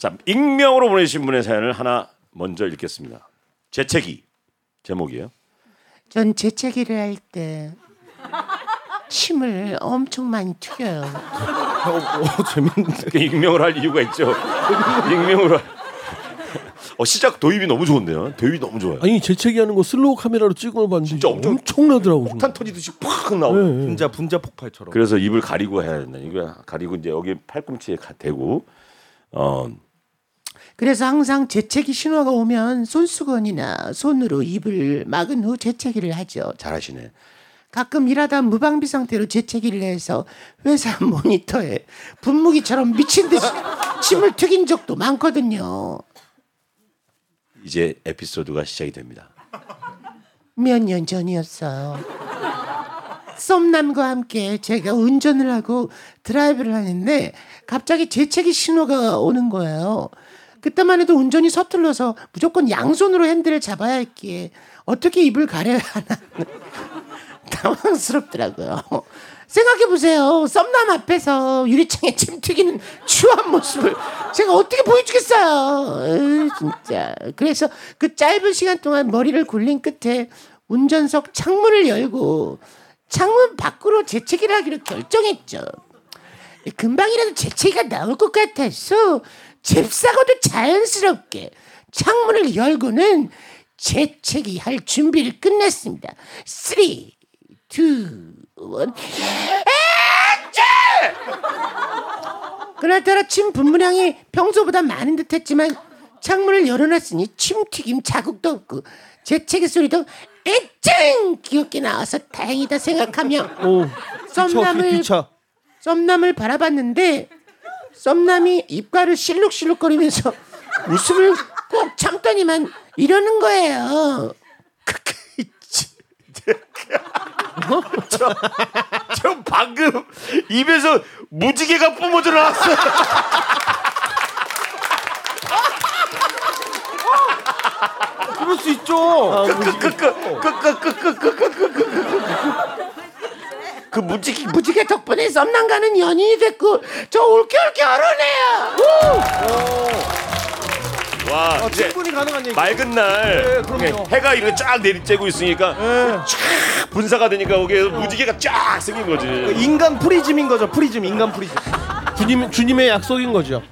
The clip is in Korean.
자, 익명으로 보내주신 분의 사연을 하나 먼저 읽겠습니다. 재채기 제목이에요. 전 재채기를 할 때 침을 엄청 많이 튀겨요. 어, 어, 재밌는데. 그 익명을 할 이유가 있죠. 익명으로. 할- 어 시작 도입이 너무 좋은데요. 도입이 너무 좋아요. 아니 재채기 하는 거 슬로우 카메라로 찍어 봤는데 진짜 엄청- 엄청나더라고. 폭탄 터지듯이 팍 나오고. 네, 네. 분자 분자 폭발처럼. 그래서 입을 가리고 해야 된다. 이거 가리고 이제 여기 팔꿈치에 가- 대고 어 그래서 항상 재채기 신호가 오면 손수건이나 손으로 입을 막은 후 재채기를 하죠. 잘하시네. 가끔 일하다 무방비 상태로 재채기를 해서 회사 모니터에 분무기처럼 미친 듯이 침을 튀긴 적도 많거든요. 이제 에피소드가 시작이 됩니다. 몇 년 전이었어요. 썸남과 함께 제가 운전을 하고 드라이브를 하는데 갑자기 재채기 신호가 오는 거예요. 그때만 해도 운전이 서툴러서 무조건 양손으로 핸들을 잡아야 했기에 어떻게 입을 가려야 하나 당황스럽더라고요. 생각해 보세요. 썸남 앞에서 유리창에 침 튀기는 추한 모습을 제가 어떻게 보여주겠어요. 에이, 진짜. 그래서 그 짧은 시간 동안 머리를 굴린 끝에 운전석 창문을 열고 창문 밖으로 재채기를 하기로 결정했죠. 금방이라도 재채기가 나올 것 같아서 잽싸고도 자연스럽게 창문을 열고는 재채기 할 준비를 끝냈습니다. 3, 2, 1. 그날따라 침 분무량이 평소보다 많은 듯 했지만 창문을 열어놨으니 침튀김 자국도 없고 재채기 소리도 애짱 귀엽게 나와서 다행이다 생각하며 오, 썸남을. 썸남을 바라봤는데 썸남이 입가를 실룩실룩거리면서 웃음을 꼭 참더니만 이러는 거예요. 저 방금 입에서 무지개가 뿜어져 나왔어. 그럴 수 있죠. 그 무지개 무지개 덕분에 썸남과는 연인이 됐고 저 올겨울 결혼해요. 와 아, 이제 충분히 가능한 얘기. 맑은 날 네, 그럼요. 예, 해가 이렇게 쫙 내리쬐고 있으니까 쫙 분사가 되니까 거기에 무지개가 쫙 생긴 거지. 인간 프리즘인 거죠. 프리즘 인간 프리즘. 주님 주님의 약속인 거죠.